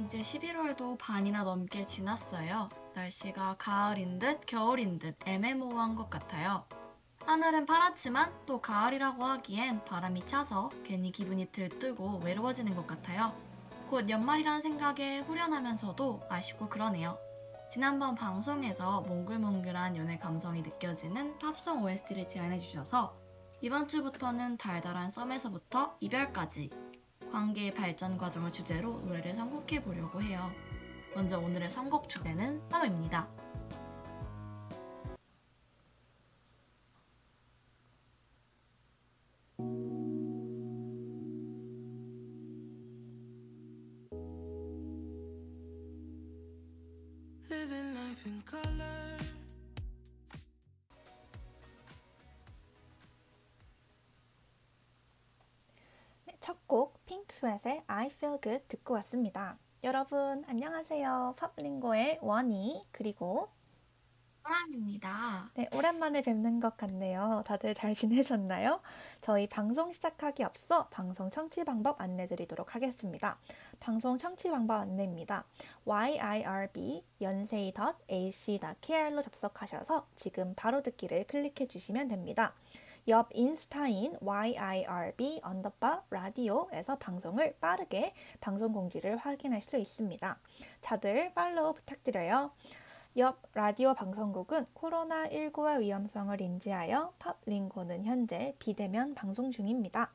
이제 11월도 반이나 넘게 지났어요. 날씨가 가을인 듯 겨울인 듯 애매모호한 것 같아요. 하늘은 파랗지만 또 가을이라고 하기엔 바람이 차서 괜히 기분이 들뜨고 외로워지는 것 같아요. 곧 연말이라는 생각에 후련하면서도 아쉽고 그러네요. 지난번 방송에서 몽글몽글한 연애 감성이 느껴지는 팝송 OST를 제안해 주셔서 이번 주부터는 달달한 썸에서부터 이별까지 관계의 발전 과정을 주제로 노래를 선곡해 보려고 해요. 먼저 오늘의 선곡 주제는 썸입니다. 핑크스웨트의 I Feel Good 듣고 왔습니다. 여러분 안녕하세요. 팝링고의 원희 그리고 사랑입니다. 네, 오랜만에 뵙는 것 같네요. 다들 잘 지내셨나요? 저희 방송 시작하기 앞서 방송 청취 방법 안내 드리도록 하겠습니다. 방송 청취 방법 안내입니다. yirb 연세이.ac.kr로 접속하셔서 지금 바로 듣기를 클릭해 주시면 됩니다. 옆 인스타인 YIRB 언더바 라디오에서 방송을 빠르게 방송 공지를 확인할 수 있습니다. 다들 팔로우 부탁드려요. 옆 라디오 방송국은 코로나19의 위험성을 인지하여 팝링고는 현재 비대면 방송 중입니다.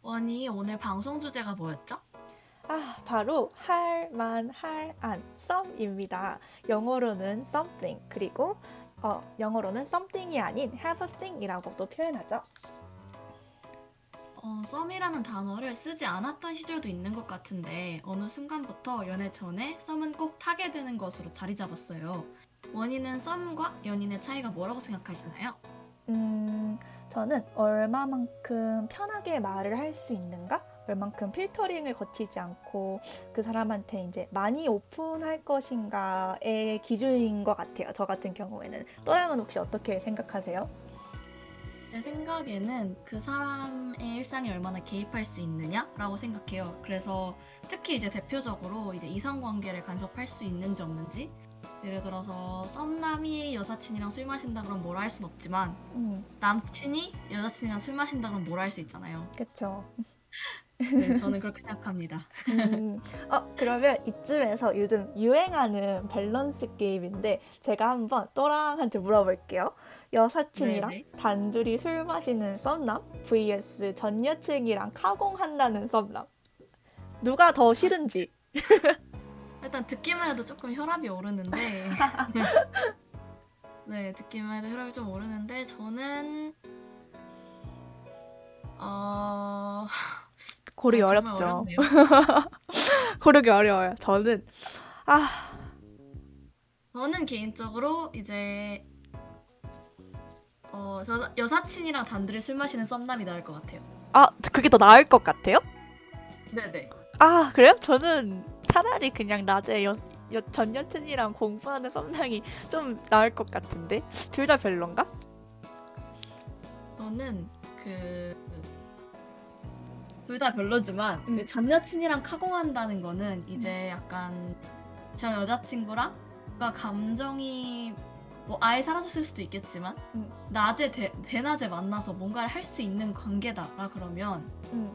원희 오늘 방송 주제가 뭐였죠? 아, 바로 할 만 할안 썸입니다. 영어로는 something 그리고 어, 영어로는 something이 아닌 have a thing이라고도 표현하죠. 어, 썸이라는 단어를 쓰지 않았던 시절도 있는 것 같은데 어느 순간부터 연애 전에 썸은 꼭 타게 되는 것으로 자리 잡았어요. 원인은 썸과 연인의 차이가 뭐라고 생각하시나요? 음, 저는 얼마만큼 편하게 말을 할 수 있는가? 얼만큼 필터링을 거치지 않고 그 사람한테 이제 많이 오픈할 것인가의 기준인 것 같아요. 저 같은 경우에는. 또랑은 혹시 어떻게 생각하세요? 제 생각에는 그 사람의 일상에 얼마나 개입할 수 있느냐라고 생각해요. 그래서 특히 이제 대표적으로 이제 이성 관계를 간섭할 수 있는지 없는지 예를 들어서 썸남이 여사친이랑 술 마신다 그러면 뭐라 할 순 없지만 음, 남친이 여자친이랑 술 마신다 그러면 뭐라 할 수 있잖아요. 그쵸. 네, 저는 그렇게 생각합니다. 음, 어, 그러면 이쯤에서 요즘 유행하는 밸런스 게임인데 제가 한번 또랑한테 물어볼게요. 여사친이랑 네네. 단둘이 술 마시는 썸남 vs 전 여친이랑 카공한다는 썸남. 누가 더 싫은지. 일단 듣기만 해도 조금 혈압이 오르는데 네 듣기만 해도 혈압이 좀 오르는데 저는 어 고르기 아, 정말 어렵죠. 고르기 어려워요. 저는 아, 저는 개인적으로 이제 어, 저 여사친이랑 단둘이 술 마시는 썸남이 나을 것 같아요. 아, 그게 더 나을 것 같아요? 네네. 아, 그래요? 저는 차라리 그냥 낮에 여, 여, 전 여친이랑 공부하는 썸남이 좀 나을 것 같은데 둘 다 별론가? 저는 그 둘 다 별로지만 음. 그전 여친이랑 카공한다는 거는 이제 약간 전 여자친구랑 가 감정이 뭐 아예 사라졌을 수도 있겠지만 음. 낮에 대, 대낮에 만나서 뭔가를 할 수 있는 관계다라 그러면 응.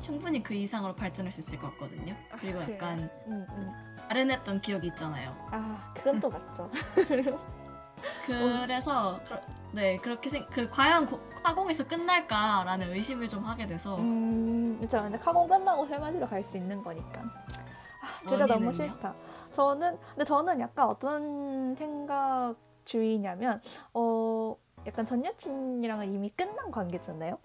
충분히 그 이상으로 발전할 수 있을 것 같거든요. 그리고 그래요? 약간 응, 응. 아른했던 기억이 있잖아요. 아, 그건 또 맞죠. 그래서 그, 네 그렇게 생, 그 과연 고, 화공에서 끝날까라는 의심을 좀 하게 돼서 음, 그쵸. 근데 카공 끝나고 술 마시러 갈 수 있는 거니까. 아, 둘다 너무? 싫다. 저는, 근데 저는 약간 어떤 생각 주의냐면, 어, 약간 전 여친이랑은 이미 끝난 관계잖아요?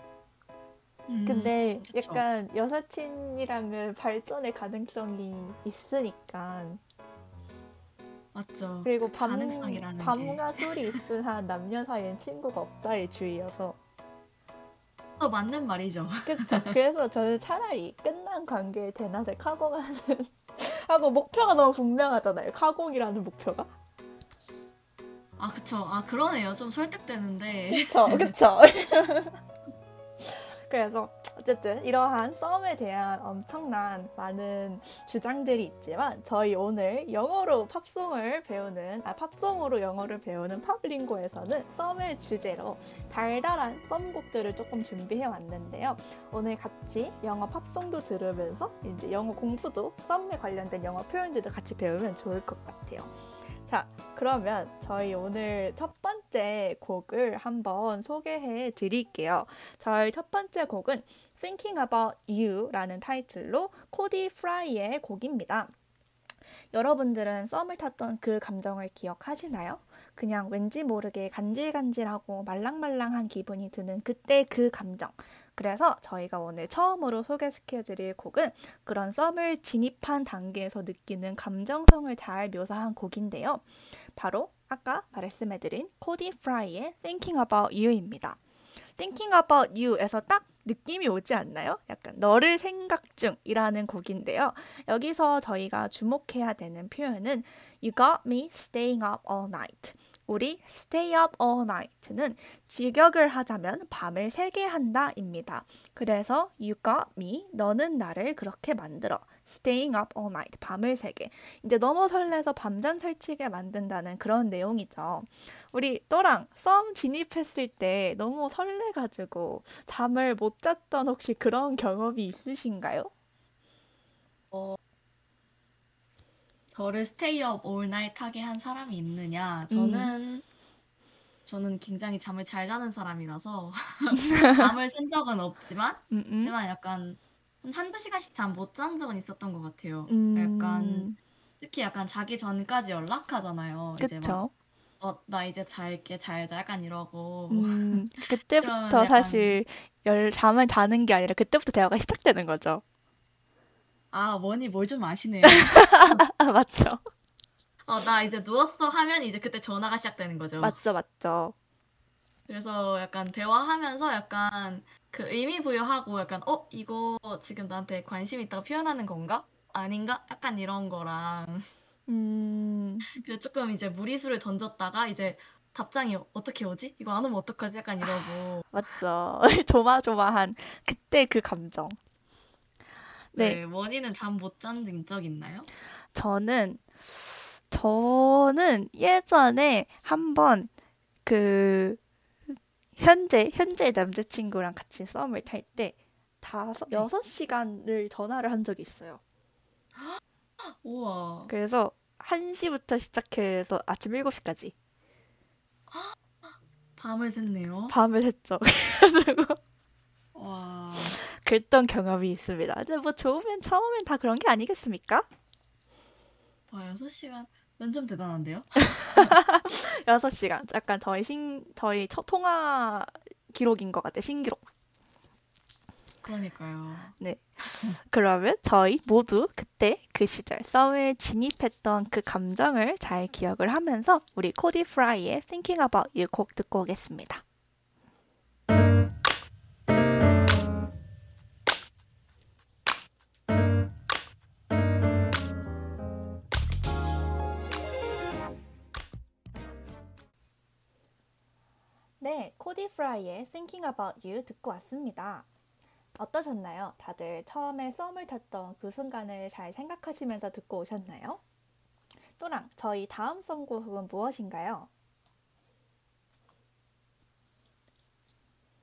음, 근데 그쵸. 약간 여사친이랑은 발전의 가능성이 있으니까. 맞죠. 그리고 밤, 가능성이라는 밤과 술이 있은 한 남녀 사이엔 친구가 없다의 주의여서. 또 맞는 말이죠. 그쵸. 그래서 저는 차라리 끝난 관계에 대낮에 카공하는 하고 목표가 너무 분명하잖아요. 카공이라는 목표가. 아 그쵸. 아 그러네요. 좀 설득되는데. 그쵸, 그쵸. 그래서 어쨌든 이러한 썸에 대한 엄청난 많은 주장들이 있지만 저희 오늘 영어로 팝송을 배우는 아 팝송으로 영어를 배우는 팝링고에서는 썸의 주제로 달달한 썸곡들을 조금 준비해 왔는데요. 오늘 같이 영어 팝송도 들으면서 이제 영어 공부도 썸에 관련된 영어 표현들도 같이 배우면 좋을 것 같아요. 자, 그러면 저희 오늘 첫 번째 곡을 한번 소개해 드릴게요. 저희 첫 번째 곡은 Thinking About You라는 타이틀로 코디 프라이의 곡입니다. 여러분들은 썸을 탔던 그 감정을 기억하시나요? 그냥 왠지 모르게 간질간질하고 말랑말랑한 기분이 드는 그때 그 감정. 그래서 저희가 오늘 처음으로 소개시켜드릴 곡은 그런 썸을 진입한 단계에서 느끼는 감정성을 잘 묘사한 곡인데요. 바로 아까 말씀해드린 코디 프라이의 Thinking About You입니다. Thinking About You에서 딱 느낌이 오지 않나요? 약간 너를 생각 중이라는 곡인데요. 여기서 저희가 주목해야 되는 표현은 You got me staying up all night. 우리 stay up all night는 직역을 하자면 밤을 새게 한다입니다. 그래서 you got me, 너는 나를 그렇게 만들어. Staying up all night, 밤을 새게. 이제 너무 설레서 밤잠 설치게 만든다는 그런 내용이죠. 우리 또랑 썸 진입했을 때 너무 설레가지고 잠을 못 잤던 혹시 그런 경험이 있으신가요? 어, 저를 all night 하게 한 사람이 있느냐? 저는 저는 굉장히 잠을 잘 자는 사람이라서 잠을 센 적은 없지만 음, 음. 하지만 약간 한 한두 시간씩 잠 못 잔 적은 있었던 것 같아요. 음, 약간 특히 약간 자기 전까지 연락하잖아요. 그쵸. 어, 나 이제 잘게 잘자 약간 이러고 음, 그때부터 약간 사실 열 잠을 자는 게 아니라 그때부터 대화가 시작되는 거죠. 아, 뭐니 뭘 좀 아시네요. 아, 맞죠. 어, 나 이제 누웠어 하면 이제 그때 전화가 시작되는 거죠. 맞죠, 맞죠. 그래서 약간 대화하면서 약간 그 의미 부여하고 약간 어, 이거 지금 나한테 관심 있다고 표현하는 건가? 아닌가? 약간 이런 거랑 음, 그래서 조금 이제 무리수를 던졌다가 이제 답장이 어떻게 오지? 이거 안 오면 어떡하지? 약간 이러고 맞죠. 조마조마한 그때 그 감정. 네. 네, 원희는 잠못 잔 적 있나요? 저는 저는 예전에 한번 그 현재 현재 남자친구랑 같이 썸을 탈 때 다섯 네. 여섯 시간을 전화를 한 적이 있어요. 우와. 그래서 1시부터 시작해서 아침 7시까지 밤을 샜네요. 밤을 샜죠. 그래가지고 와. 그랬던 경험이 있습니다. 근데 뭐 좋으면 처음엔 다 그런 게 아니겠습니까? 와, 6시간. 면좀 대단한데요? 6시간. 약간 저희 신 저희 첫 통화 기록인 것 같아요. 신기록. 그러니까요. 그러면 저희 모두 그때 그 시절 썸을 진입했던 그 감정을 잘 기억을 하면서 우리 코디 프라이의 Thinking About You 곡 듣고 오겠습니다. 네, 코디 프라이의 Thinking About You 듣고 왔습니다. 어떠셨나요? 다들 처음에 썸을 탔던 그 순간을 잘 생각하시면서 듣고 오셨나요? 또랑 저희 다음 썸곡은 무엇인가요?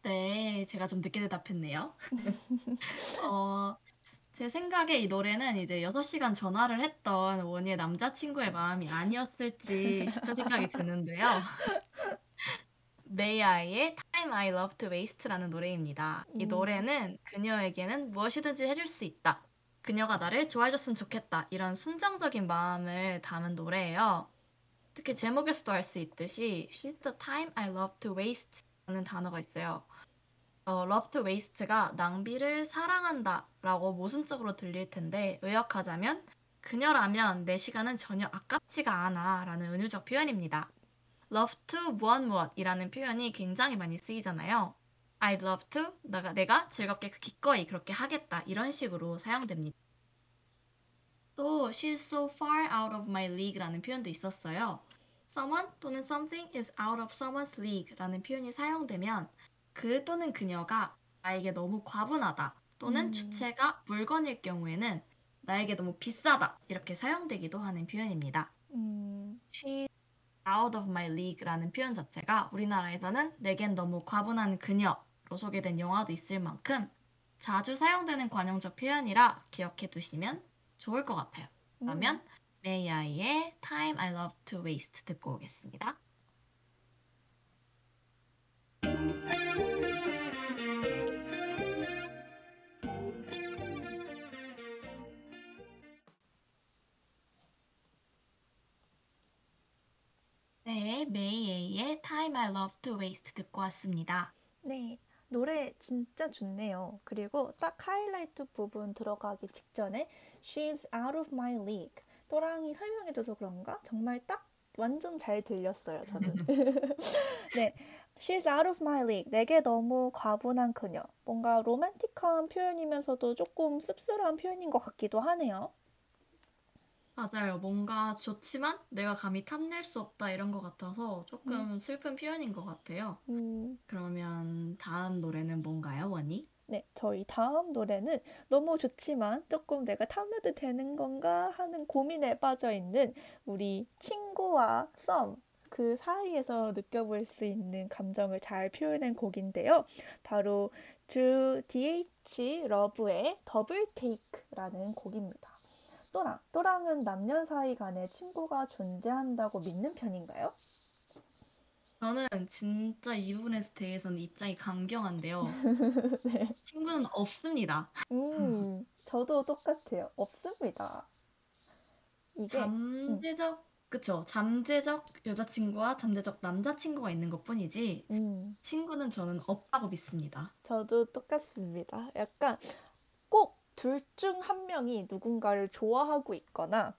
네, 제가 좀 늦게 대답했네요. 어, 제 생각에 이 노래는 이제 6시간 전화를 했던 원희의 남자친구의 마음이 아니었을지 싶은 생각이 드는데요. 메이아이의 Time I Love to Waste라는 노래입니다. 이 음. 노래는 그녀에게는 무엇이든지 해줄 수 있다. 그녀가 나를 좋아해줬으면 좋겠다. 이런 순정적인 마음을 담은 노래예요. 특히 제목에서도 알 수 있듯이 She's the time I love to waste 라는 단어가 있어요. 어, love to waste가 낭비를 사랑한다 라고 모순적으로 들릴 텐데 의역하자면 그녀라면 내 시간은 전혀 아깝지가 않아 라는 은유적 표현입니다. Love to 무엇 무엇이라는 표현이 굉장히 많이 쓰이잖아요. I love to 내가, 내가 즐겁게 그 기꺼이 그렇게 하겠다 이런 식으로 사용됩니다. 또 she's so far out of my league라는 표현도 있었어요. someone 또는 something is out of someone's league라는 표현이 사용되면 그 또는 그녀가 나에게 너무 과분하다 또는 음. 주체가 물건일 경우에는 나에게 너무 비싸다 이렇게 사용되기도 하는 표현입니다. 음, She out of my league라는 표현 자체가 우리나라에서는 내겐 너무 과분한 그녀로 소개된 영화도 있을 만큼 자주 사용되는 관용적 표현이라 기억해 두시면 좋을 것 같아요. 음. 그러면 May I의 Time I Love to Waste 듣고 오겠습니다. 네, A의 Time I Love to Waste 듣고 왔습니다. 네, 노래 진짜 좋네요. 그리고 딱 하이라이트 부분 들어가기 직전에 She's out of my league. 또랑이 설명해줘서 그런가? 정말 딱 완전 잘 들렸어요, 저는. 네, She's out of my league. 내게 너무 과분한 그녀. 뭔가 로맨틱한 표현이면서도 조금 씁쓸한 표현인 것 같기도 하네요. 맞아요. 뭔가 좋지만 내가 감히 탐낼 수 없다 이런 것 같아서 조금 슬픈 표현인 것 같아요. 음, 그러면 다음 노래는 뭔가요, 원희? 네, 저희 다음 노래는 너무 좋지만 조금 내가 탐내도 되는 건가 하는 고민에 빠져 있는 우리 친구와 썸. 그 사이에서 느껴볼 수 있는 감정을 잘 표현한 곡인데요. 바로 주 DH 러브의 더블 테이크라는 곡입니다. 또랑, 또랑은 남녀 사이 간에 친구가 존재한다고 믿는 편인가요? 저는 진짜 이 부분에 대해서는 입장이 강경한데요. 네. 친구는 없습니다. 음, 저도 똑같아요. 없습니다. 이게 잠재적, 그쵸? 잠재적 여자친구와 잠재적 남자친구가 있는 것뿐이지 음, 친구는 저는 없다고 믿습니다. 저도 똑같습니다. 약간 꼭 둘 중 한 명이 누군가를 좋아하고 있거나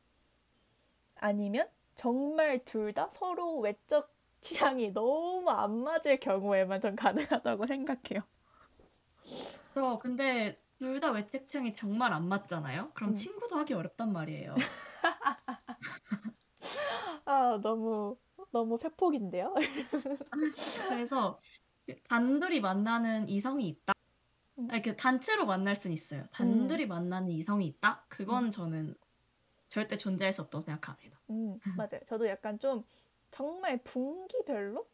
아니면 정말 둘 다 서로 외적 취향이 너무 안 맞을 경우에만 전 가능하다고 생각해요. 그럼 근데 둘 다 외적 취향이 정말 안 맞잖아요? 그럼 음. 친구도 하기 어렵단 말이에요. 아, 너무 너무 팩폭인데요? 그래서 단둘이 만나는 이성이 있다. 음. 아니, 그 단체로 만날 순 있어요. 단둘이 만나는 이성이 있다? 그건 저는 절대 존재할 수 없다고 생각합니다. 음, 맞아요. 저도 약간 좀 정말 분기별로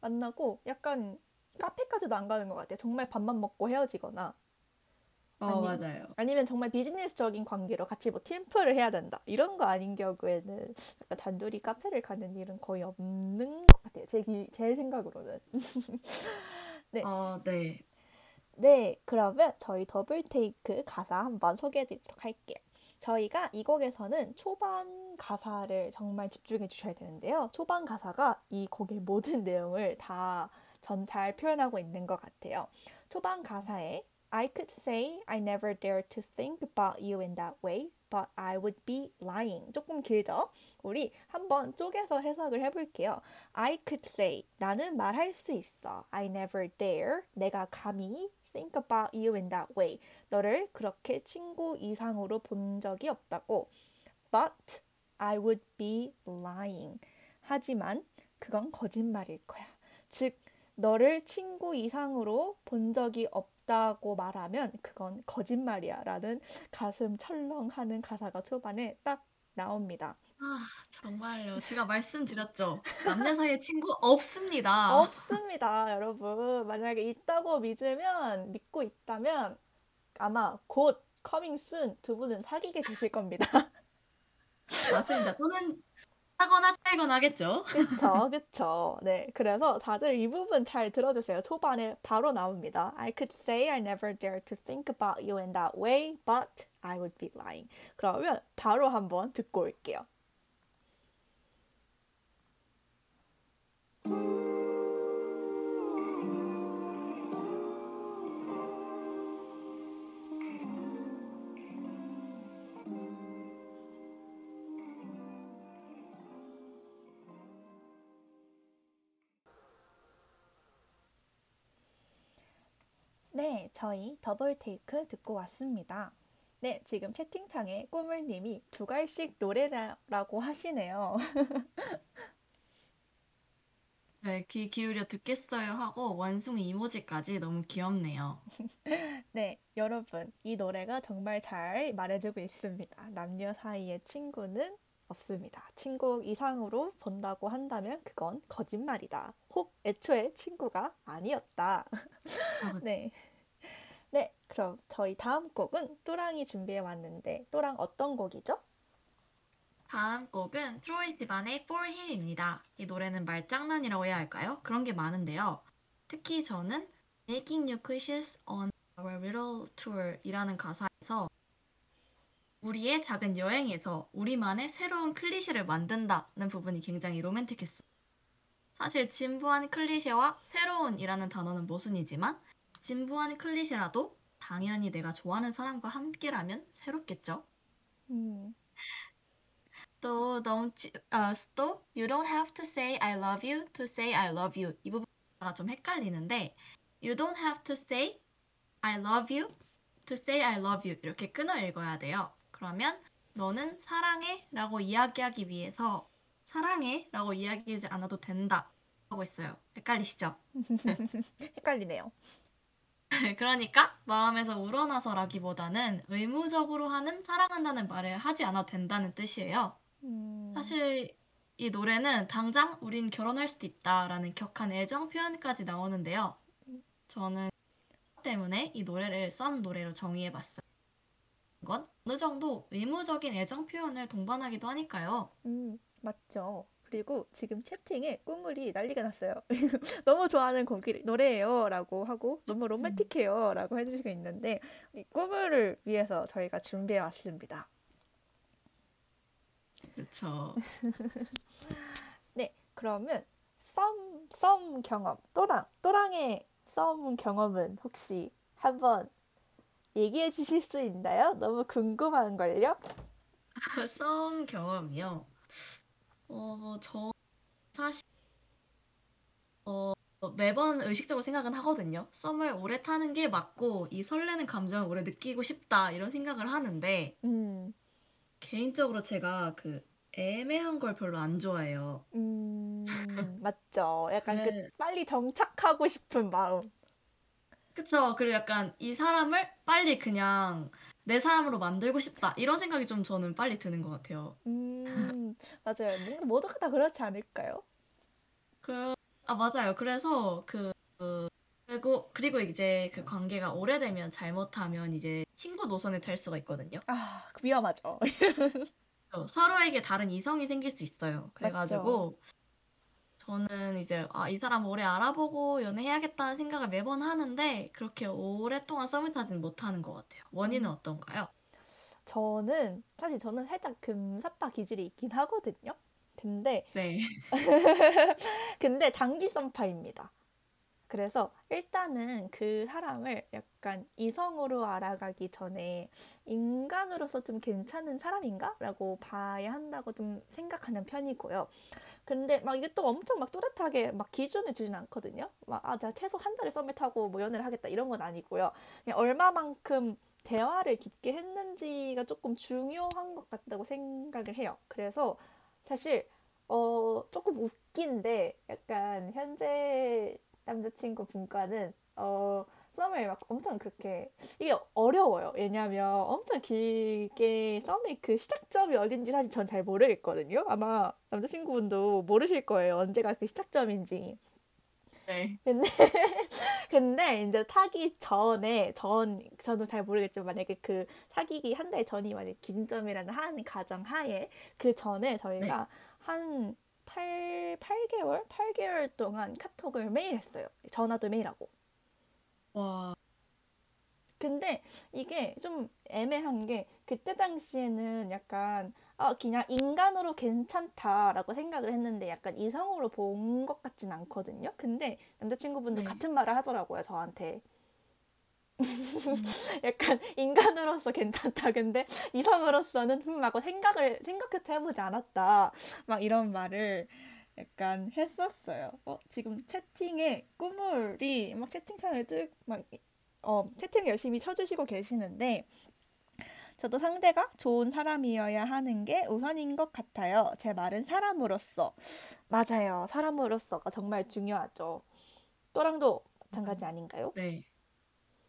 만나고 약간 카페까지도 안 가는 것 같아요. 정말 밥만 먹고 헤어지거나 어, 아니, 맞아요. 아니면 정말 비즈니스적인 관계로 같이 뭐 팀플을 해야 된다. 이런 거 아닌 경우에는 약간 단둘이 카페를 가는 일은 거의 없는 것 같아요. 제, 기, 제 생각으로는. 네. 어, 네. 네, 그러면 저희 double take 가사 한번 소개해 드리도록 할게요. 저희가 이 곡에서는 초반 가사를 정말 집중해 주셔야 되는데요. 초반 가사가 이 곡의 모든 내용을 다 전 잘 표현하고 있는 것 같아요. 초반 가사에 I could say I never dare to think about you in that way, but I would be lying. 조금 길죠? 우리 한번 쪼개서 해석을 해볼게요. I could say 나는 말할 수 있어. I never dare 내가 감히 think about you in that way. 너를 그렇게 친구 이상으로 본 적이 없다고. But I would be lying. 하지만 그건 거짓말일 거야. 즉 너를 친구 이상으로 본 적이 없다고 말하면 그건 거짓말이야 라는 가슴 철렁하는 가사가 초반에 딱 나옵니다. 아, 정말요. 제가 말씀드렸죠. 남녀 사이에 친구 없습니다. 없습니다, 여러분. 만약에 있다고 믿으면, 믿고 있다면 아마 곧 coming soon 두 분은 사귀게 되실 겁니다. 맞습니다. 또는 하거나 짤거나 하겠죠. 그쵸, 그쵸. 네. 그래서 다들 이 부분 잘 들어주세요. 초반에 바로 나옵니다. I could say I never dare to think about you in that way, but I would be lying. 그러면 바로 한번 듣고 올게요. 네, 저희 더블 테이크 듣고 왔습니다. 네, 지금 채팅창에 꼬물님이 두 갈씩 노래라고 하시네요. 말귀 기울여 듣겠어요 하고 원숭이 이모지까지 너무 귀엽네요. 네, 여러분, 이 노래가 정말 잘 말해주고 있습니다. 남녀 사이의 친구는 없습니다. 친구 이상으로 본다고 한다면 그건 거짓말이다. 혹 애초에 친구가 아니었다. 네. 네, 그럼 저희 다음 곡은 또랑이 준비해 왔는데 또랑 어떤 곡이죠? 다음 곡은 트로이 시반의 For Him입니다. 이 노래는 말장난이라고 해야 할까요? 그런 게 많은데요. 특히 저는 Making You Cliches on Our Little Tour 이라는 가사에서 우리의 작은 여행에서 우리만의 새로운 클리셰를 만든다는 부분이 굉장히 로맨틱했어요. 사실 진부한 클리셰와 새로운이라는 단어는 모순이지만 진부한 클리셰라도 당연히 내가 좋아하는 사람과 함께라면 새롭겠죠. 음, 또 don't you, 어, 또 you don't have to say I love you to say I love you 이 부분가 좀 헷갈리는데 you don't have to say I love you to say I love you 이렇게 끊어 읽어야 돼요. 그러면 너는 사랑해라고 이야기하기 위해서 사랑해라고 이야기하지 않아도 된다 하고 있어요. 헷갈리시죠? 헷갈리네요. 그러니까 마음에서 우러나서라기보다는 의무적으로 하는 사랑한다는 말을 하지 않아도 된다는 뜻이에요. 음, 사실 이 노래는 당장 우린 결혼할 수도 있다라는 격한 애정 표현까지 나오는데요. 저는 때문에 이 노래를 썸 노래로 정의해봤어요. 이건 어느 정도 의무적인 애정 표현을 동반하기도 하니까요. 음, 맞죠. 그리고 지금 채팅에 꾸물이 난리가 났어요. 너무 좋아하는 곡이 노래예요. 라고 하고 너무 로맨틱해요. 라고 해주시고 있는데 이 꾸물을 위해서 저희가 준비해 왔습니다. 그렇죠. 네, 그러면 썸, 썸 경험, 또랑, 또랑의 썸 경험은 혹시 한번 얘기해 주실 수 있나요? 너무 궁금한걸요? 썸 경험이요. 어, 저 사실 어, 매번 의식적으로 생각은 하거든요. 썸을 오래 타는 게 맞고 이 설레는 감정을 오래 느끼고 싶다 이런 생각을 하는데 음, 개인적으로 제가 그 애매한 걸 별로 안 좋아해요. 음, 맞죠. 약간 그 네. 빨리 정착하고 싶은 마음. 그쵸? 그리고 약간 이 사람을 빨리 그냥 내 사람으로 만들고 싶다 이런 생각이 좀 저는 빨리 드는 것 같아요. 음, 맞아요. 뭔가 모두가 다 그렇지 않을까요? 그, 아, 맞아요. 그래서 그, 그, 그리고, 그리고 이제 그 관계가 오래되면 잘못하면 이제 친구 노선이 될 수가 있거든요. 아, 위험하죠. 어, 서로에게 다른 이성이 생길 수 있어요. 그래가지고 저는 이제 아, 이 사람 오래 알아보고 연애해야겠다는 생각을 매번 하는데 그렇게 오랫동안 썸을 타지는 못하는 것 같아요. 원인은 음. 어떤가요? 저는 사실 저는 살짝 금사빠 기질이 있긴 하거든요. 근데 네. 근데 장기 썸파입니다. 그래서 일단은 그 사람을 약간 이성으로 알아가기 전에 인간으로서 좀 괜찮은 사람인가? 라고 봐야 한다고 좀 생각하는 편이고요. 근데 막 이게 또 엄청 막 또렷하게 막 기준을 두진 않거든요. 막, 아, 제가 최소 한 달을 썸을 타고 뭐 연애를 하겠다 이런 건 아니고요. 그냥 얼마만큼 대화를 깊게 했는지가 조금 중요한 것 같다고 생각을 해요. 그래서 사실 어 조금 웃긴데 약간 현재 남자친구 분과는 어 썸을 막 엄청 그렇게 이게 어려워요. 왜냐면 엄청 길게 썸의 그 시작점이 어딘지 사실 전 잘 모르겠거든요. 아마 남자친구분도 모르실 거예요. 언제가 그 시작점인지. 네. 근데 근데 이제 타기 전에 전 저도 잘 모르겠지만 만약에 그 사귀기 한 달 전이 만약 기준점이라는 한 가정 하에 그 전에 저희가 한 8, 8개월? 8개월 동안 카톡을 매일 했어요. 전화도 매일 하고. 와, 근데 이게 좀 애매한 게 그때 당시에는 약간 아 그냥 인간으로 괜찮다라고 생각을 했는데 약간 이성으로 본 것 같진 않거든요. 근데 남자친구분도 네. 같은 말을 하더라고요 저한테. 약간 인간으로서 괜찮다. 근데 이성으로서는 흠 하고 생각을 생각조차 해보지 않았다. 막 이런 말을 약간 했었어요. 어, 지금 채팅에 꾸물이 막 채팅창을 쭉막 어, 채팅 열심히 쳐주시고 계시는데 저도 상대가 좋은 사람이어야 하는 게 우선인 것 같아요. 제 말은 사람으로서. 맞아요. 사람으로서가 정말 중요하죠. 또랑도 마찬가지 아닌가요? 네.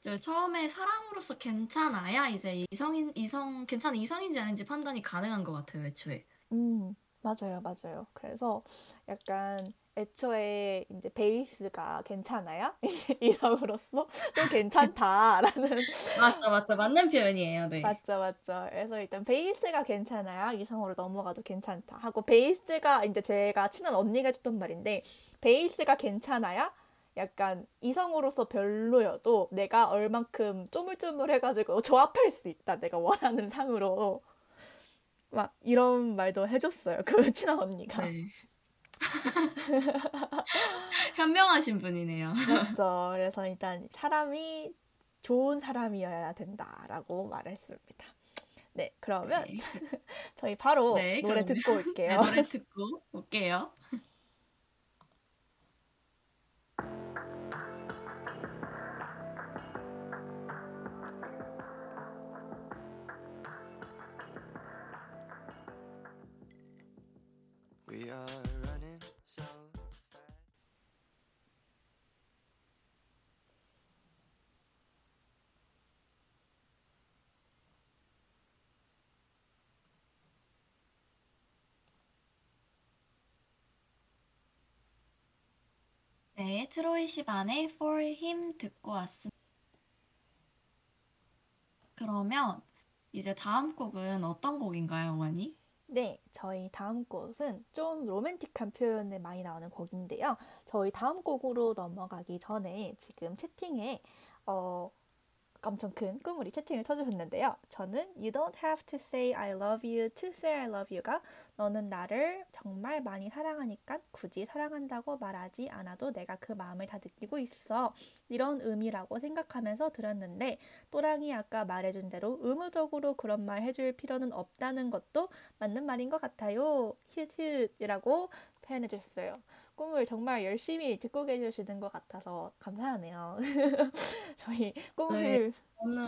저 처음에 사람으로서 괜찮아야 이제 이성인, 이성, 괜찮은 이성인지 아닌지 판단이 가능한 것 같아요, 애초에. 음, 맞아요, 맞아요. 그래서 약간 애초에 이제 베이스가 괜찮아야 이제 이성으로서 또 괜찮다라는 맞죠, 맞죠. 맞는 표현이에요, 네. 맞죠, 맞죠. 그래서 일단 베이스가 괜찮아야 이성으로 넘어가도 괜찮다 하고 베이스가 이제 제가 친한 언니가 해줬던 말인데 베이스가 괜찮아야 약간 이성으로서 별로여도 내가 얼만큼 쪼물쪼물해가지고 조합할 수 있다. 내가 원하는 상으로 막 이런 말도 해줬어요. 그 친한 언니가. 네. 현명하신 분이네요. 맞죠. 그래서 일단 사람이 좋은 사람이어야 된다라고 말했습니다. 네, 그러면 네. 저희 바로 네, 노래 그러면- 듣고 네, 올게요. 노래 듣고 올게요. 네, 트로이 시반의 For Him 듣고 왔습니다. 그러면 이제 다음 곡은 어떤 곡인가요, 원이? 네, 저희 다음 곡은 좀 로맨틱한 표현이 많이 나오는 곡인데요. 저희 다음 곡으로 넘어가기 전에 지금 채팅에 어, 엄청 큰 꾸물이 채팅을 쳐주셨는데요. 저는 You don't have to say I love you to say I love you가 너는 나를 정말 많이 사랑하니까 굳이 사랑한다고 말하지 않아도 내가 그 마음을 다 느끼고 있어. 이런 의미라고 생각하면서 들었는데 또랑이 아까 말해준 대로 의무적으로 그런 말 해줄 필요는 없다는 것도 맞는 말인 것 같아요. 윷윷이라고 표현해 주셨어요. 꿈을 정말 열심히 듣고 계시는 것 같아서 감사하네요. 저희 꿈을 저는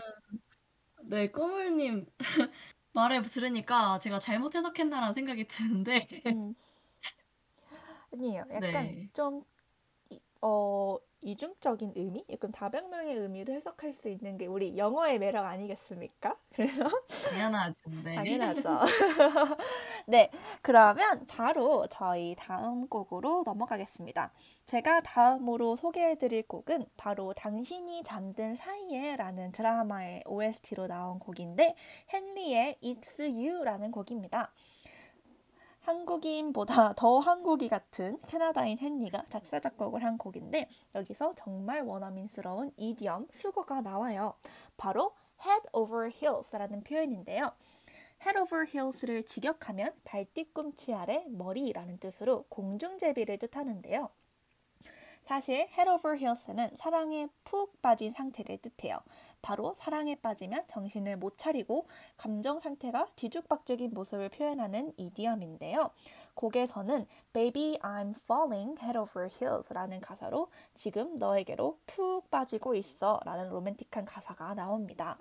네, 꼬물님 말을 들으니까 제가 잘못 해석했나라는 생각이 드는데 음, 아니에요. 약간 네. 좀 이- 어, 이중적인 의미, 약간 다변명의 의미를 해석할 수 있는 게 우리 영어의 매력 아니겠습니까? 그래서 당연하죠. 네. 당연하죠. 네, 그러면 바로 저희 다음 곡으로 넘어가겠습니다. 제가 다음으로 소개해드릴 곡은 바로 당신이 잠든 사이에 라는 드라마의 OST로 나온 곡인데 헨리의 It's You라는 곡입니다. 한국인보다 더 한국이 같은 캐나다인 헨리가 작사 작곡을 한 곡인데 여기서 정말 원어민스러운 이디엄 수거가 나와요. 바로 head over heels라는 표현인데요. Head over heels를 직역하면 발뒤꿈치 아래 머리라는 뜻으로 공중제비를 뜻하는데요. 사실 head over heels는 사랑에 푹 빠진 상태를 뜻해요. 바로 사랑에 빠지면 정신을 못 차리고 감정 상태가 뒤죽박죽인 모습을 표현하는 이디엄인데요. 곡에서는 Baby I'm falling head over heels라는 가사로 지금 너에게로 푹 빠지고 있어 라는 로맨틱한 가사가 나옵니다.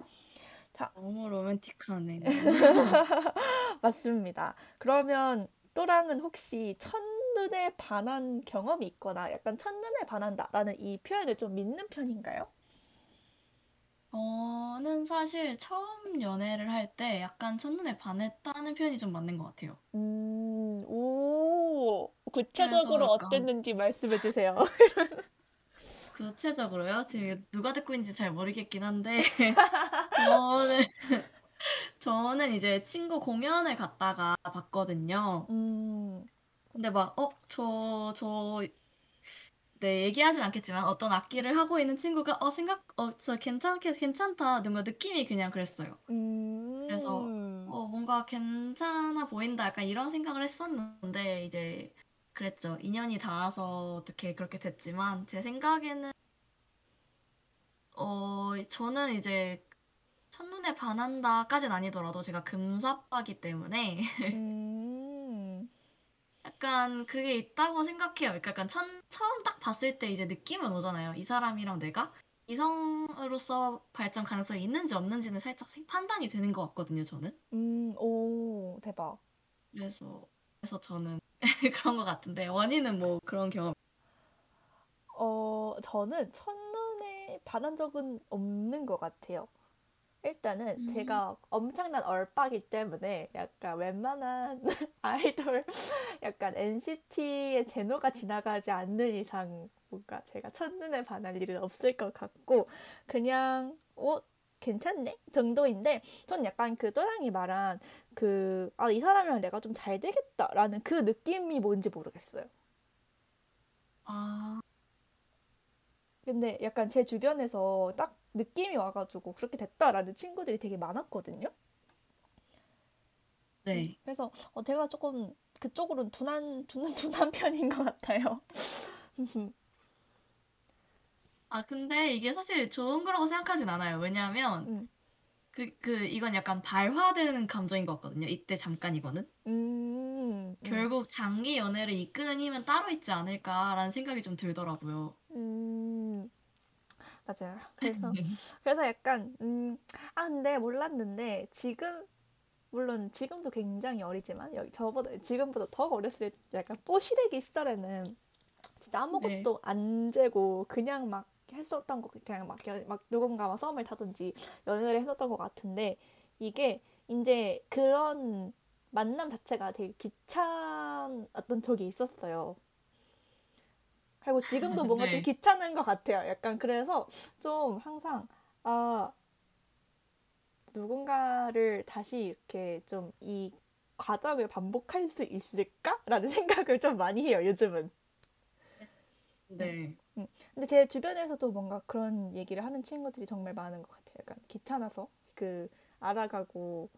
너무 로맨틱하네. 맞습니다. 그러면 또랑은 혹시 첫눈에 반한 경험이 있거나 약간 첫눈에 반한다라는 이 표현을 좀 믿는 편인가요? 저는 사실 처음 연애를 할 때 약간 첫눈에 반했다는 표현이 좀 맞는 것 같아요. 음, 오, 구체적으로 약간- 어땠는지 말씀해 주세요. 구체적으로요? 지금 누가 듣고 있는지 잘 모르겠긴 한데 저는 저는 이제 친구 공연을 갔다가 봤거든요. 음, 근데 막 어, 저, 저, 네, 얘기하진 않겠지만 어떤 악기를 하고 있는 친구가 어, 생각, 어, 저 괜찮게, 괜찮다. 뭔가 느낌이 그냥 그랬어요. 음, 그래서, 어, 뭔가 괜찮아 보인다. 약간 이런 생각을 했었는데, 이제, 그랬죠. 인연이 닿아서 어떻게 그렇게 됐지만, 제 생각에는, 어, 저는 이제, 첫눈에 반한다까진 아니더라도 제가 금사빠기 때문에, 음, 약간 그게 있다고 생각해요. 그러니까 약간 첫, 처음 딱 봤을 때 이제 느낌은 오잖아요. 이 사람이랑 내가 이성으로서 발전 가능성이 있는지 없는지는 살짝 생- 판단이 되는 것 같거든요, 저는. 음, 오, 대박. 그래서 그래서 저는 그런 것 같은데 원희는 뭐 그런 경험 어, 저는 첫눈에 반한 적은 없는 것 같아요. 일단은 음. 제가 엄청난 얼빠기 때문에 약간 웬만한 아이돌 약간 NCT의 제노가 지나가지 않는 이상 뭔가 제가 첫눈에 반할 일은 없을 것 같고 그냥 어 괜찮네 정도인데 전 약간 그 또랑이 말한 그 아 이 사람이랑 내가 좀 잘 되겠다라는 그 느낌이 뭔지 모르겠어요. 아 근데 약간 제 주변에서 딱 느낌이 와가지고 그렇게 됐다라는 친구들이 되게 많았거든요. 네. 그래서 어, 제가 조금 그쪽으로는 둔한 둔한 둔한 편인 것 같아요. 아 근데 이게 사실 좋은 거라고 생각하진 않아요. 왜냐하면 음. 그, 그 이건 약간 발화되는 감정인 것 같거든요. 이때 잠깐 이거는 음, 음, 결국 장기 연애를 이끄는 힘은 따로 있지 않을까라는 생각이 좀 들더라고요. 음, 맞아요. 그래서 그래서 약간 음, 아 근데 몰랐는데 지금 물론 지금도 굉장히 어리지만 여기 저보다 지금보다 더 어렸을 때 약간 뽀시래기 시절에는 진짜 아무것도 안 재고 그냥 막 했었던 거 그냥 막, 연- 막 누군가와 썸을 타든지 연애를 했었던 것 같은데 이게 이제 그런 만남 자체가 되게 귀찮았던 적이 있었어요. 그리고 지금도 뭔가 좀 네. 귀찮은 것 같아요. 약간 그래서 좀 항상 아 누군가를 다시 이렇게 좀 이 과정을 반복할 수 있을까라는 생각을 좀 많이 해요. 요즘은. 네. 근데 제 주변에서도 뭔가 그런 얘기를 하는 친구들이 정말 많은 것 같아요. 약간 귀찮아서 그 알아가고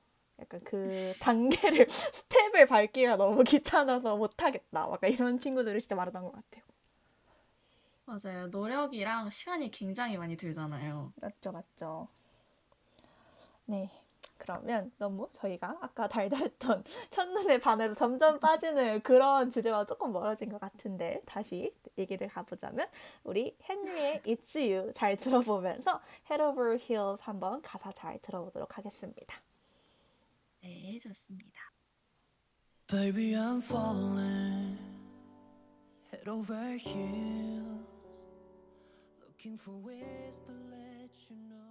약간 그 단계를 스텝을 밟기가 너무 귀찮아서 못하겠다. 약간 이런 친구들이 진짜 많았던 것 같아요. 맞아요. 노력이랑 시간이 굉장히 많이 들잖아요. 맞죠, 맞죠. 네. 그러면 너무 저희가 아까 달달했던 첫눈에 반해서 점점 빠지는 그런 주제와 조금 멀어진 것 같은데 다시 얘기를 가보자면 우리 헨리의 It's You 잘 들어보면서 Head Over Heels 한번 가사 잘 들어보도록 하겠습니다. 네, 좋습니다. Baby, I'm falling head over heels, looking for ways to let you know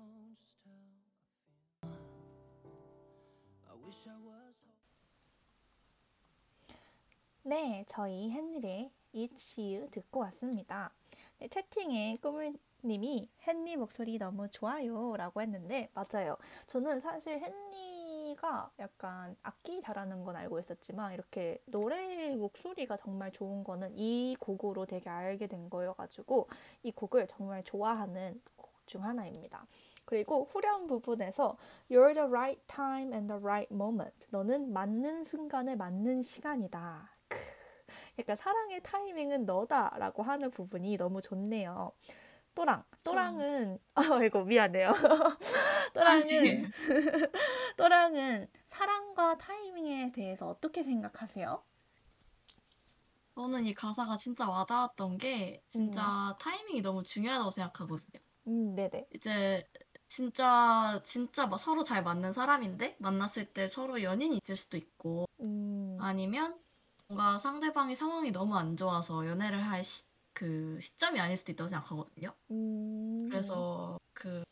네, 저희 헨리의 It's You 듣고 왔습니다. 네, 채팅에 꾸물님이 헨리 목소리 너무 좋아요 라고 했는데 맞아요. 저는 사실 헨리가 약간 악기 잘하는 건 알고 있었지만 이렇게 노래 목소리가 정말 좋은 거는 이 곡으로 되게 알게 된 거여가지고 이 곡을 정말 좋아하는 곡 중 하나입니다. 그리고 후렴 부분에서 You're the right time and the right moment. 너는 맞는 순간에 맞는 시간이다. 크. 약간 사랑의 타이밍은 너다 라고 하는 부분이 너무 좋네요. 또랑, 또랑은 아이고 미안해요. 또랑은 아니, 또랑은 사랑과 타이밍에 대해서 어떻게 생각하세요? 저는 이 가사가 진짜 와닿았던 게 진짜 타이밍이 너무 중요하다고 생각하거든요. 음, 네네. 이제 진짜 진짜 막 서로 잘 맞는 사람인데 만났을 때 서로 연인이 있을 수도 있고 음, 아니면 뭔가 상대방이 상황이 너무 안 좋아서 연애를 할 시, 그 시점이 아닐 수도 있다고 생각하거든요. 음, 그래서 그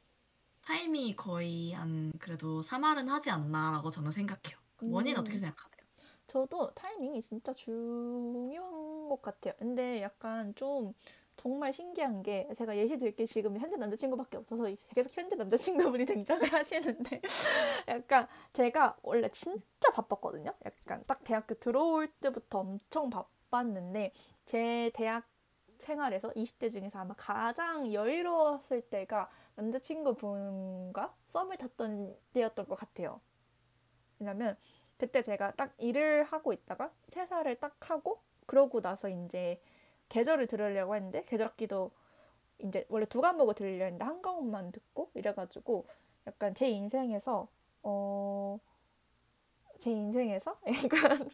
타이밍이 거의 한 그래도 사말은 하지 않나라고 저는 생각해요. 그 원인 음. 어떻게 생각하나요? 저도 타이밍이 진짜 중요한 것 같아요. 근데 약간 좀 정말 신기한 게 제가 예시 들게 지금 현재 남자친구밖에 없어서 계속 현재 남자친구분이 등장을 하시는데 약간 제가 원래 진짜 바빴거든요. 약간 딱 대학교 들어올 때부터 엄청 바빴는데 제 대학 생활에서 20대 중에서 아마 가장 여유로웠을 때가 남자친구분과 썸을 탔던 때였던 것 같아요. 왜냐면 그때 제가 딱 일을 하고 있다가 퇴사를 딱 하고 그러고 나서 이제 계절을 들으려고 했는데 계절학기도 이제 원래 두 과목을 들으려 했는데 한 과목만 듣고 이래가지고 약간 제 인생에서 어 제 인생에서 약간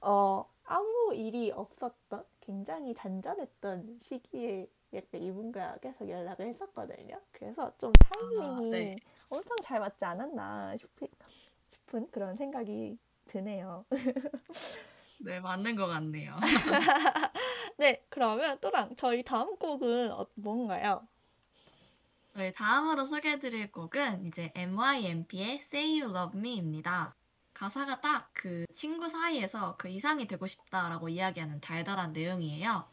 어 아무 일이 없었던 굉장히 잔잔했던 시기에 약간 이분과 계속 연락을 했었거든요. 그래서 좀 아, 타이밍이 네. 엄청 잘 맞지 않았나 싶- 싶은 그런 생각이 드네요. 네, 맞는 것 같네요. 네, 그러면 또랑 저희 다음 곡은 어, 뭔가요? 네, 다음으로 소개해드릴 곡은 이제 MYMP의 Say You Love Me입니다. 가사가 딱 그 친구 사이에서 그 이상이 되고 싶다라고 이야기하는 달달한 내용이에요.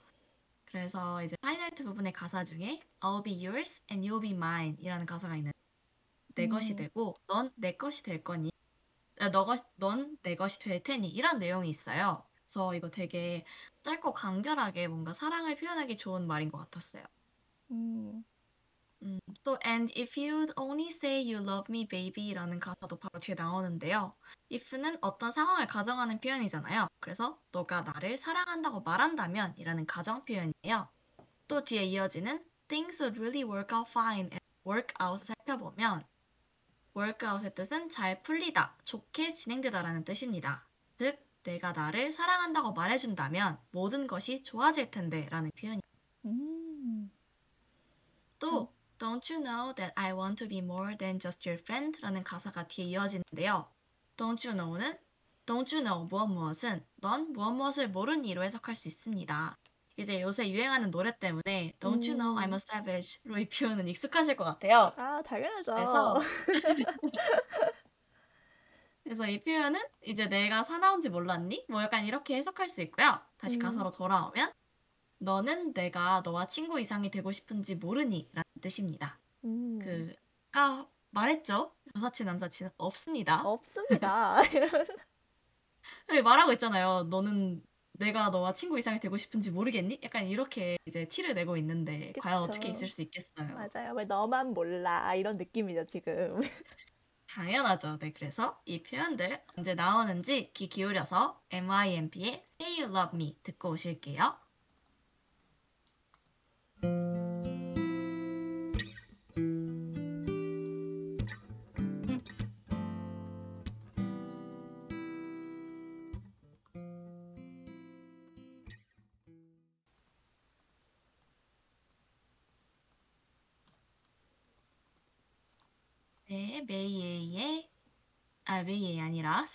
그래서 이제 하이라이트 부분의 가사 중에 I'll be yours and you'll be mine 이라는 가사가 있는데 내 음. 것이 되고 넌 내 것이 될 거니 아, 너 것, 넌내 것이 될 테니 이런 내용이 있어요. 그래서 이거 되게 짧고 간결하게 뭔가 사랑을 표현하기 좋은 말인 것 같았어요. 음, 음, 또 and if you'd only say you love me baby라는 가사도 바로 뒤에 나오는데요. if는 어떤 상황을 가정하는 표현이잖아요. 그래서 너가 나를 사랑한다고 말한다면 이라는 가정 표현이에요. 또 뒤에 이어지는 things would really work out fine and work out을 살펴보면 out의 뜻은 잘 풀리다, 좋게 진행되다라는 뜻입니다. 즉, 내가 나를 사랑한다고 말해준다면 모든 것이 좋아질 텐데 라는 표현이 음, 또 Don't you know that I want to be more than just your friend? 라는 가사가 뒤에 이어지는데요. Don't you know는 Don't you know 무엇 무엇은 넌 무엇 무엇을 모르니 로 해석할 수 있습니다. 이제 요새 유행하는 노래 때문에 Don't you know 음. I'm a savage로 이 표현은 익숙하실 것 같아요. 아, 당연하죠. 그래서 그래서 이 표현은 이제 내가 사나운지 몰랐니? 뭐 약간 이렇게 해석할 수 있고요. 다시 음. 가사로 돌아오면 너는 내가 너와 친구 이상이 되고 싶은지 모르니? 라는 뜻입니다. 음, 그, 아까 말했죠? 여사친, 남사친 없습니다. 없습니다. 이러면서 네, 말하고 있잖아요. 너는 내가 너와 친구 이상이 되고 싶은지 모르겠니? 약간 이렇게 이제 티를 내고 있는데 과연 그쵸. 어떻게 있을 수 있겠어요? 맞아요. 왜 너만 몰라 이런 느낌이죠 지금. 당연하죠. 네, 그래서 이 표현들 언제 나오는지 귀 기울여서 MIMP의 Say You Love Me 듣고 오실게요. 메이에이의 아, 메이에이 아니라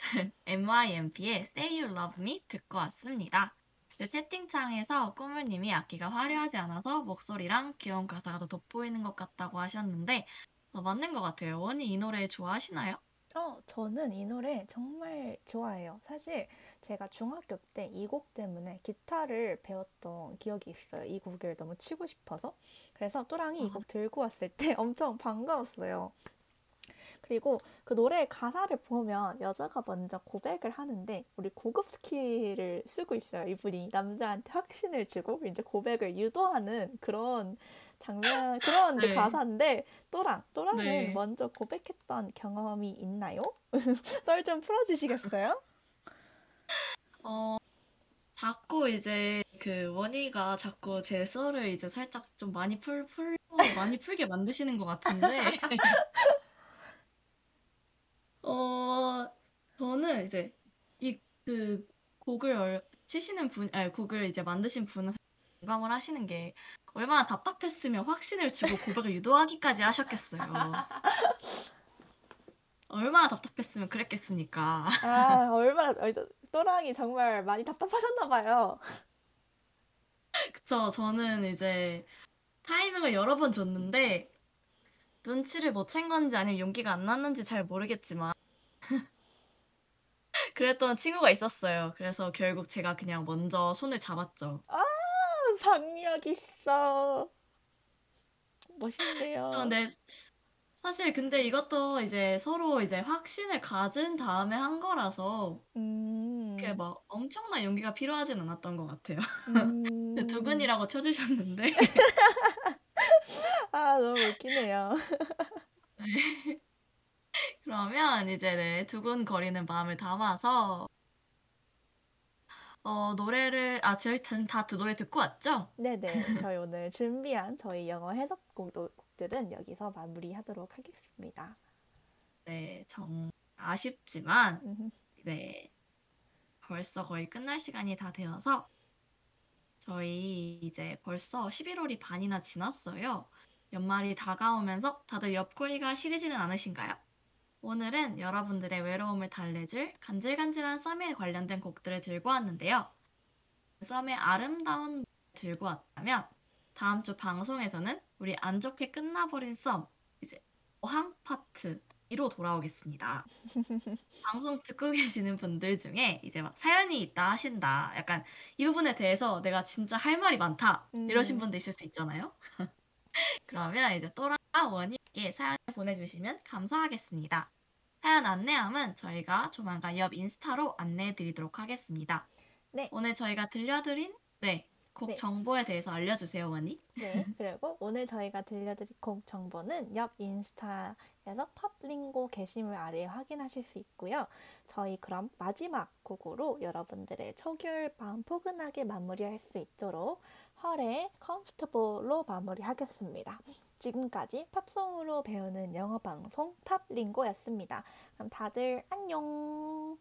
MYMP의 Say You Love Me 듣고 왔습니다. 네, 채팅창에서 꾸물님이 악기가 화려하지 않아서 목소리랑 귀여운 가사가 더 돋보이는 것 같다고 하셨는데 어, 맞는 것 같아요. 원이 이 노래 좋아하시나요? 어, 저는 이 노래 정말 좋아해요. 사실 제가 중학교 때 이 곡 때문에 기타를 배웠던 기억이 있어요. 이 곡을 너무 치고 싶어서. 그래서 또랑이 이 곡 들고 왔을 때 엄청 반가웠어요. 그리고 그 노래 가사를 보면 여자가 먼저 고백을 하는데 우리 고급 스킬을 쓰고 있어요. 이분이 남자한테 확신을 주고 이제 고백을 유도하는 그런 장면 그런 이제 네. 가사인데 또랑 또랑은 네. 먼저 고백했던 경험이 있나요? 썰 좀 풀어주시겠어요? 어, 자꾸 이제 그 원희가 자꾸 제 썰을 이제 살짝 좀 많이 풀, 풀, 많이 풀게 만드시는 것 같은데. 어, 저는 이제 이 그 곡을 얼- 치시는 분, 아니, 곡을 이제 만드신 분은 공감을 하시는 게 얼마나 답답했으면 확신을 주고 고백을 유도하기까지 하셨겠어요. 얼마나 답답했으면 그랬겠습니까? 아 얼마나 어, 또랑이 정말 많이 답답하셨나 봐요. 그쵸. 저는 이제 타이밍을 여러 번 줬는데 눈치를 못 챈 건지 아니면 용기가 안 났는지 잘 모르겠지만 그랬던 친구가 있었어요. 그래서 결국 제가 그냥 먼저 손을 잡았죠. 박력 있어. 멋있네요. 근데 사실 근데 이것도 이제 서로 이제 확신을 가진 다음에 한 거라서 음. 그게 막 엄청난 용기가 필요하진 않았던 것 같아요. 음. 두근이라고 쳐주셨는데 아 너무 웃기네요. 그러면 이제 네, 두근거리는 마음을 담아서 어, 노래를 아 저희 다두 노래 듣고 왔죠? 네네. 저희 오늘 준비한 저희 영어 해석곡들은 여기서 마무리하도록 하겠습니다. 네, 정 아쉽지만 음, 네 벌써 거의 끝날 시간이 다 되어서 저희 이제 벌써 11월이 반이나 지났어요. 연말이 다가오면서 다들 옆구리가 시리지는 않으신가요? 오늘은 여러분들의 외로움을 달래줄 간질간질한 썸에 관련된 곡들을 들고 왔는데요. 썸의 아름다운 들고 왔다면 다음 주 방송에서는 우리 안 좋게 끝나버린 썸 이제 어항 파트 2로 돌아오겠습니다. 방송 듣고 계시는 분들 중에 이제 막 사연이 있다 하신다. 약간 이 부분에 대해서 내가 진짜 할 말이 많다. 이러신 음. 분도 있을 수 있잖아요. 그러면 이제 또라 원님께 사연을 보내주시면 감사하겠습니다. 사연 안내함은 저희가 조만간 옆 인스타로 안내해 드리도록 하겠습니다. 네. 오늘 저희가 들려드린 네, 곡 네. 정보에 대해서 알려주세요, 원희. 네, 그리고 오늘 저희가 들려드릴 곡 정보는 옆 인스타에서 팝링고 게시물 아래에 확인하실 수 있고요. 저희 그럼 마지막 곡으로 여러분들의 초겨울 밤 포근하게 마무리할 수 있도록 H.E.R.의 Comfortable로 마무리하겠습니다. 지금까지 팝송으로 배우는 영어 방송 팝링고였습니다. 그럼 다들 안녕!